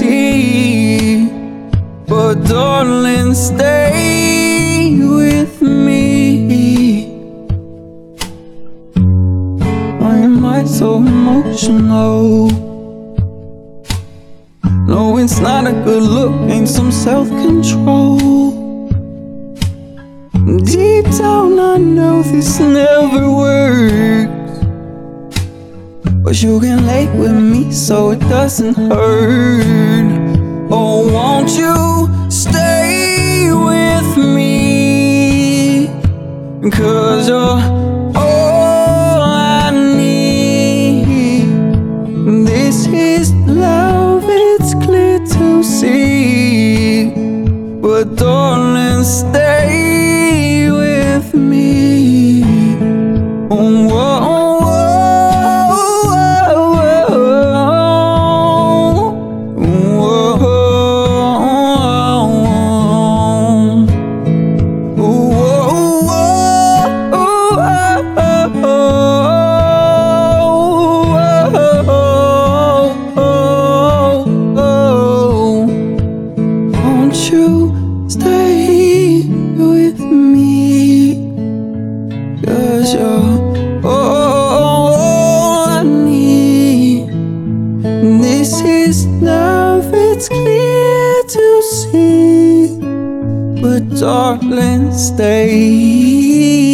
see. But darling, stay with me. Why am I so emotional? No, it's not a good look, ain't some self control. Deep down, I know this never works. But you can lay with me so it doesn't hurt. Oh, won't you stay with me? Cause you're all I need. This is love, it's clear to see. But darling, stay you stay with me? Cause you're all I need. This is love, it's clear to see. But darling, stay